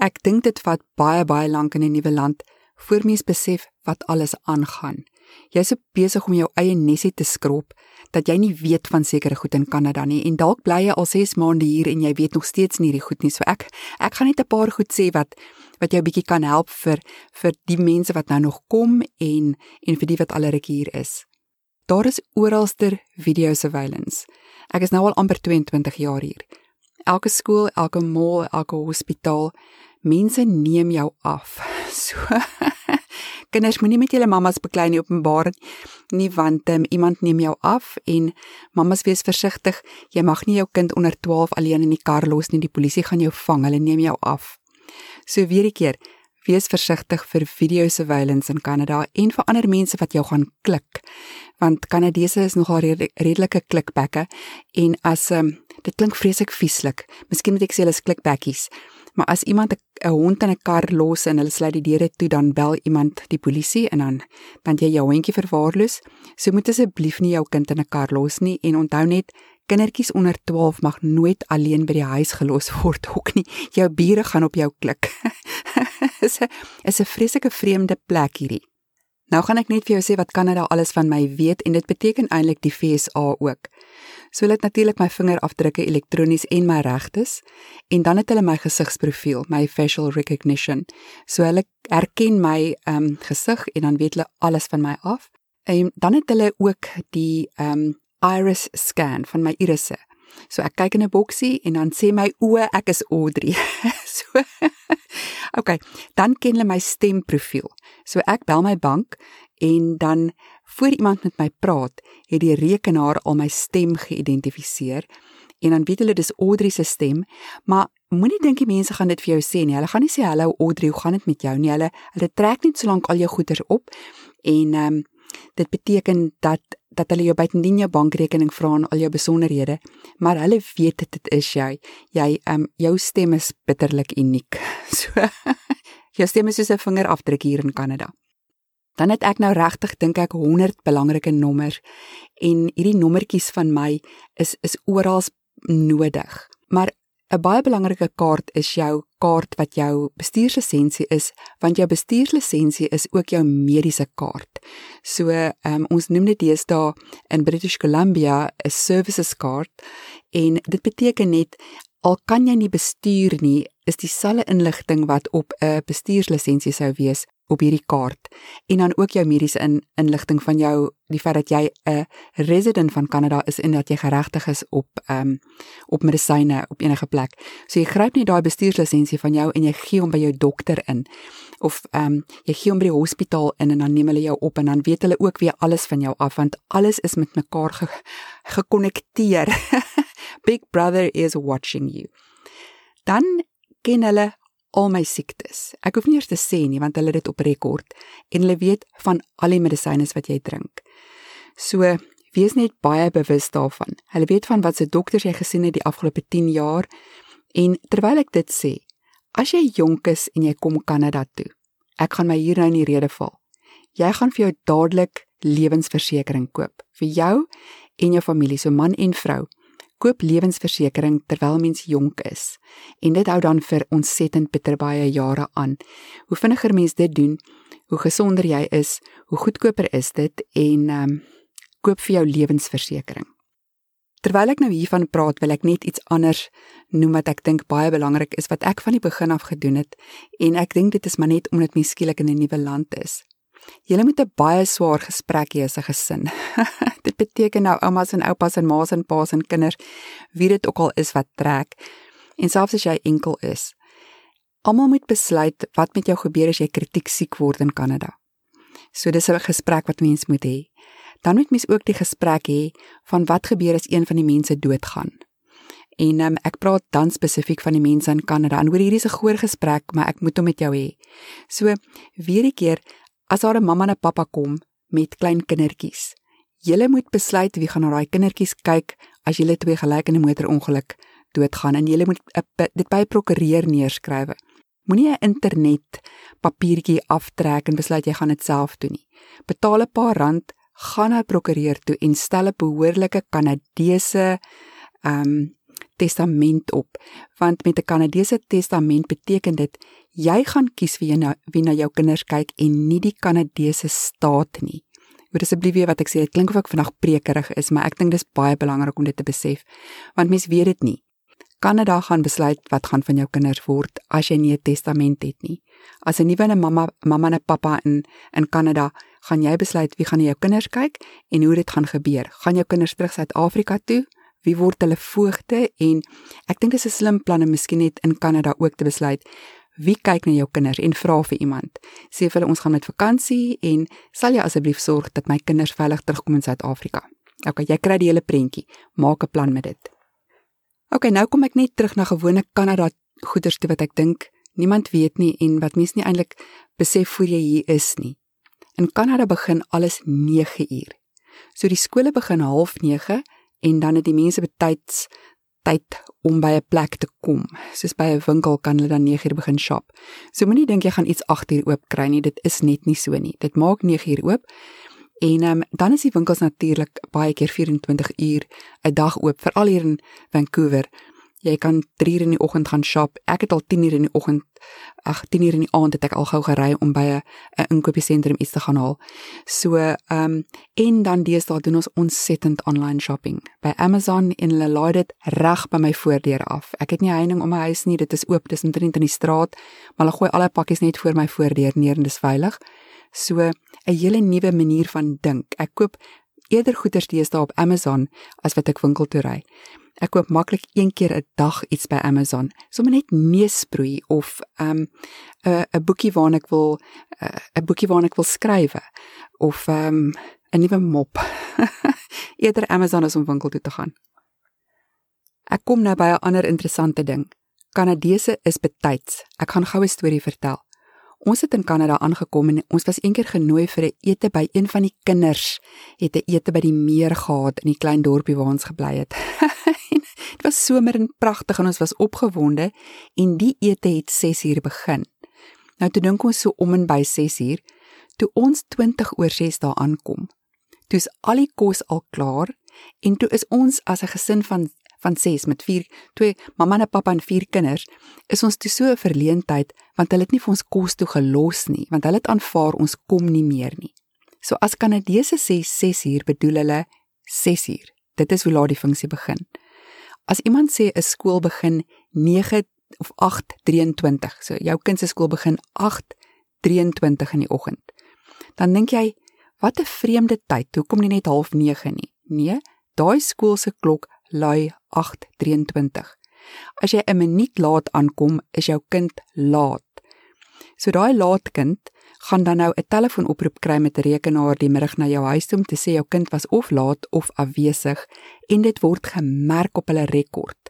Ek dink dit vat baie baie lank in 'n nuwe land voor mens besef wat alles aangaan. Jy's so besig om jou eie nesie te skrob dat jy nie weet van sekere goed in Kanada nie en dalk bly jy al 6 maande hier en jy weet nog steeds nie die goed nie. So ek ek gaan net 'n paar goed sê wat wat jou bietjie kan help vir vir die mense wat nou nog kom en en vir die wat al ruk hier is. Daar is oralster video surveillance. Ek is nou al amper 22 jaar hier. Elke skool, elke mall, elke hospitaal, mense neem jou af. So kinders moenie met julle mammas beklei nie openbaar nie want um, iemand neem jou af en mammas wees versigtig. Jy mag nie jou kind onder 12 alleen in die kar los nie. Die polisie gaan jou vang. Hulle neem jou af. So weer 'n keer, wees versigtig vir video surveillance in Kanada en vir ander mense wat jou gaan klik. Want Kanadese is nogal redelike klikbekke en as um, dit klink vreeslik vieslik. Miskien moet ek sê hulle is klikbekkies. Maar as iemand 'n hond in 'n kar los en hulle sluit die deure toe, dan bel iemand die polisie en dan dan jy jou hondjie verwaarloos. So moet asseblief nie jou kind in 'n kar los nie en onthou net kindertjies onder 12 mag nooit alleen by die huis gelos word ook nie. Jou bure gaan op jou klik. is 'n is 'n vreeslike vreemde plek hierdie. Nou gaan ek net vir jou sê wat Kanada alles van my weet en dit beteken eintlik die FSA ook. So hulle het natuurlik my vingerafdrukke elektronies en my regtes en dan het hulle my gesigsprofiel, my facial recognition. So hulle herken my ehm um, gesig en dan weet hulle alles van my af. En dan het hulle ook die ehm um, iris scan van my irisse. So ek kyk in 'n boksie en dan sê my oë ek is Audrey. so Okay, dan ken hulle my stemprofiel. So ek bel my bank en dan voor iemand met my praat, het die rekenaar al my stem geïdentifiseer en dan weet hulle dis Audrey se stem, maar moenie dink die mense gaan dit vir jou sê nie. Hulle gaan nie sê hallo Audrey, hoe gaan dit met jou nie. Hulle hulle trek net solank al jou goeder op en ehm um, dit beteken dat dat hulle jou buitendien jou bankrekening vra en al jou besonderhede, maar hulle weet dit is jy. Jy ehm um, jou stem is bitterlik uniek. So jou stem is soos 'n vingerafdruk hier in Kanada dan het ek nou regtig dink ek 100 belangrike nommers en hierdie nommertjies van my is is oral nodig. Maar 'n baie belangrike kaart is jou kaart wat jou bestuurslisensie is, want jou bestuurslisensie is ook jou mediese kaart. So, um, ons noem dit deesdae in British Columbia 'n services kaart en dit beteken net al kan jy nie bestuur nie, is dieselfde inligting wat op 'n bestuurslisensie sou wees op hierdie kaart en dan ook jou mediese in, inligting van jou die feit dat jy 'n resident van Kanada is en dat jy geregtig is op ehm um, op medisyne op enige plek. So jy gryp net daai bestuurslisensie van jou en jy gee hom by jou dokter in of ehm um, jy gee hom by die hospitaal in en dan neem hulle jou op en dan weet hulle ook weer alles van jou af want alles is met mekaar ge gekonnekteer. Big Brother is watching you. Dan ken hulle al my siektes. Ek hoef nie eers te sê nie want hulle het dit op rekord en hulle weet van al die medisyne wat jy drink. So wees net baie bewus daarvan. Hulle weet van wat se dokters jy gesien het die afgelope 10 jaar en terwyl ek dit sê, as jy jonk is en jy kom Kanada toe, ek gaan my hier nou in die rede val. Jy gaan vir jou dadelik lewensversekering koop vir jou en jou familie, so man en vrou koop lewensversekering terwyl mens jonk is. En dit hou dan vir ontsettend bitter baie jare aan. Hoe vinniger mens dit doen, hoe gesonder jy is, hoe goedkoper is dit en ehm um, koop vir jou lewensversekering. Terwyl ek nou hiervan praat, wil ek net iets anders noem wat ek dink baie belangrik is wat ek van die begin af gedoen het en ek dink dit is maar net omdat mens skielik in 'n nuwe land is. Julle moet 'n baie swaar gesprek hê as 'n gesin. dit beteken nou oumas en oupas en ma's en pa's en kinders wie dit ook al is wat trek. En selfs as jy enkel is, almal moet besluit wat met jou gebeur as jy kritiek siek word in Kanada. So dis 'n gesprek wat mens moet hê. Dan moet mens ook die gesprek hê van wat gebeur as een van die mense doodgaan. En um, ek praat dan spesifiek van die mense in Kanada. En hoor hierdie is 'n goeie gesprek, maar ek moet hom met jou hê. So weer 'n keer as daar 'n mamma en pappa kom met klein kindertjies. Julle moet besluit wie gaan na daai kindertjies kyk as julle twee gelyk in 'n motorongeluk doodgaan en julle moet dit by prokureur neerskrywe. Moenie 'n internet papiertjie aftrek en besluit jy gaan dit self doen nie. Betaal 'n paar rand, gaan na 'n prokureur toe en stel 'n behoorlike Kanadese ehm um, testament op, want met 'n Kanadese testament beteken dit jy gaan kies wie na wie na jou kinders kyk en nie die Kanadese staat nie. Moet asseblief weet wat ek sê. Dit klink of ek vandag prekerig is, maar ek dink dis baie belangrik om dit te besef, want mense weet dit nie. Kanada gaan besluit wat gaan van jou kinders word as jy nie 'n testament het nie. As 'n nuwe mamma, mamma en pappa in in Kanada, gaan jy besluit wie gaan na jou kinders kyk en hoe dit gaan gebeur. Gaan jou kinders terug Suid-Afrika toe? Wie word hulle voogte? En ek dink dis 'n slim plan om miskien net in Kanada ook te besluit wie kyk na jou kinders en vra vir iemand. Sê vir hulle ons gaan met vakansie en sal jy asseblief sorg dat my kinders veilig terugkom in Suid-Afrika. OK, jy kry die hele prentjie. Maak 'n plan met dit. OK, nou kom ek net terug na gewone Kanada goeders toe wat ek dink niemand weet nie en wat mense nie eintlik besef voor jy hier is nie. In Kanada begin alles 9 uur. So die skole begin 09:30 en dan het die mense betyds tyd om by 'n plek te kom. Soos by 'n winkel kan hulle dan 9:00 begin shop. So moenie dink jy gaan iets 8:00 oop kry nie. Dit is net nie so nie. Dit maak 9:00 oop En um, dan is die winkels natuurlik baie keer 24 uur 'n dag oop, veral hier in Vancouver. Jy kan 3 uur in die oggend gaan shop. Ek het al 10 uur in die oggend, ag 10 uur in die aand het ek al gou gery om by 'n 'n inkopiesentrum iets te gaan haal. So, ehm um, en dan deesdae doen ons ontsettend online shopping by Amazon en hulle laai dit reg by my voordeur af. Ek het nie heining om my huis nie, dit is oop, dis omtrent in die straat, maar hulle gooi al die pakkies net voor my voordeur neer en dis veilig. So 'n hele nuwe manier van dink. Ek koop eerder goeder deesdae op Amazon as wat ek winkel toe ry. Ek koop maklik een keer 'n dag iets by Amazon. Sommige net neusproei of 'n um, 'n boekie waarna ek wil 'n boekie waarna ek wil skryf of 'n um, nuwe mop. eerder Amazon as om winkel toe te gaan. Ek kom nou by 'n ander interessante ding. Kanadese is betyds. Ek gaan gou 'n storie vertel. Ons het in Kanada aangekom en ons was eendag genooi vir 'n ete by een van die kinders. Het 'n ete by die meer gehad in die klein dorpie waar ons gebly het. Dit was somer en pragtig en ons was opgewonde en die ete het 6uur begin. Nou toe dink ons so om en by 6uur toe ons 20 oor 6 daar aankom. Toe is al die kos al klaar en toe is ons as 'n gesin van van 6 met 4 twee mamma en pappa en 4 kinders is ons toe so 'n verleentheid want hulle het nie vir ons kos toe gelos nie want hulle het aanvaar ons kom nie meer nie. So as Kanadese sê 6 uur bedoel hulle 6 uur. Dit is hoe laat die funksie begin. As iemand sê 'n skool begin 9 of 8:23, so jou kind se skool begin 8:23 in die oggend. Dan dink jy, wat 'n vreemde tyd. Hoekom nie net 09:30 nie? Nee, daai skool se klok lui 8:23. As jy 'n minuut laat aankom, is jou kind laat. So daai laat kind gaan dan nou 'n telefoonoproep kry met 'n rekenaar die middag na jou huis toe om te sê jou kind was of laat of afwesig en dit word gemerk op hulle rekord.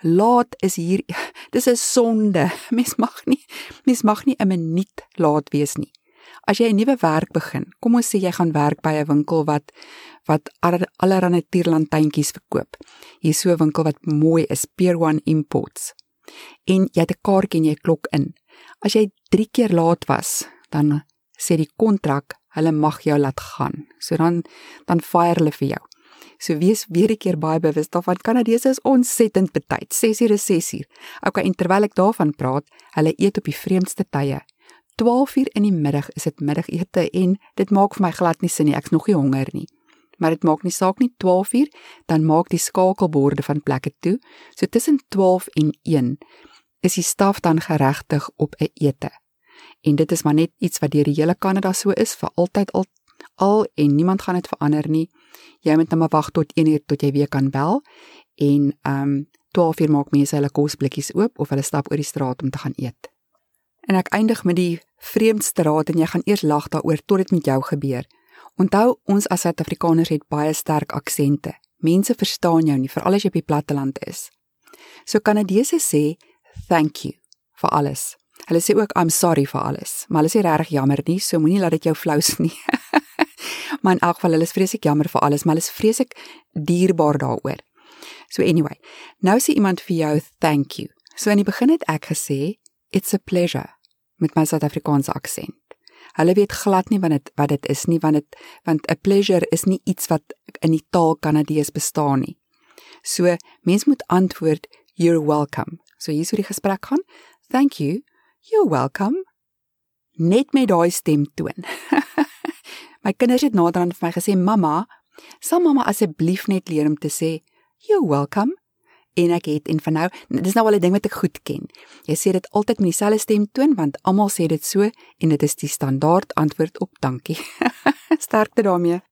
Laat is hier dis 'n sonde. Mens mag nie mens mag nie 'n minuut laat wees nie. As jy 'n nuwe werk begin, kom ons sê jy gaan werk by 'n winkel wat wat allerlei tierlantuintjies verkoop. Hier so 'n winkel wat mooi is, Pier 1 Imports. En jy het 'n kaartjie en jy klok in. As jy 3 keer laat was, dan sê die kontrak, hulle mag jou laat gaan. So dan dan fire hulle vir jou. So wees weer 'n keer baie bewus daarvan Kanadese is ontsettend betyd. 6uur is 6uur. Okay, en terwyl ek daarvan praat, hulle eet op die vreemdste tye. 12uur in die middag is dit middagete en dit maak vir my glad nie sin nie. Ek's nog nie honger nie maar dit maak nie saak nie 12 uur dan maak die skakelborde van plekke toe. So tussen 12 en 1 is die staf dan geregtig op 'n ete. En dit is maar net iets wat deur die hele Kanada so is vir altyd al al en niemand gaan dit verander nie. Jy moet net maar wag tot 1 uur tot jy weer kan bel en ehm um, 12 uur maak mense hulle kosblikkies oop of hulle stap oor die straat om te gaan eet. En ek eindig met die vreemdste raad en jy gaan eers lag daaroor tot dit met jou gebeur. Onthou, ons as Suid-Afrikaners het baie sterk aksente. Mense verstaan jou nie, veral as jy op die platteland is. So Kanadese sê thank you vir alles. Hulle sê ook I'm sorry vir alles, maar hulle sê regtig jammer nie, so moenie laat dit jou flous nie. maar in elk geval, hulle is vreeslik jammer vir alles, maar hulle is vreeslik dierbaar daaroor. So anyway, nou sê iemand vir jou thank you. So in die begin het ek gesê it's a pleasure met my Suid-Afrikaanse aksent. Hulle weet glad nie wat dit wat dit is nie want dit want 'n pleasure is nie iets wat in die taal Kanadees bestaan nie. So, mens moet antwoord you're welcome. So hier is hoe die gesprek gaan. Thank you. You're welcome. Net met daai stemtoon. my kinders het naderhand vir my gesê, "Mamma, sal mamma asseblief net leer om te sê you're welcome?" En ek het en van nou, dis nou al 'n ding wat ek goed ken. Jy sê dit altyd met dieselfde stemtoon want almal sê dit so en dit is die standaard antwoord op dankie. Sterkte daarmee.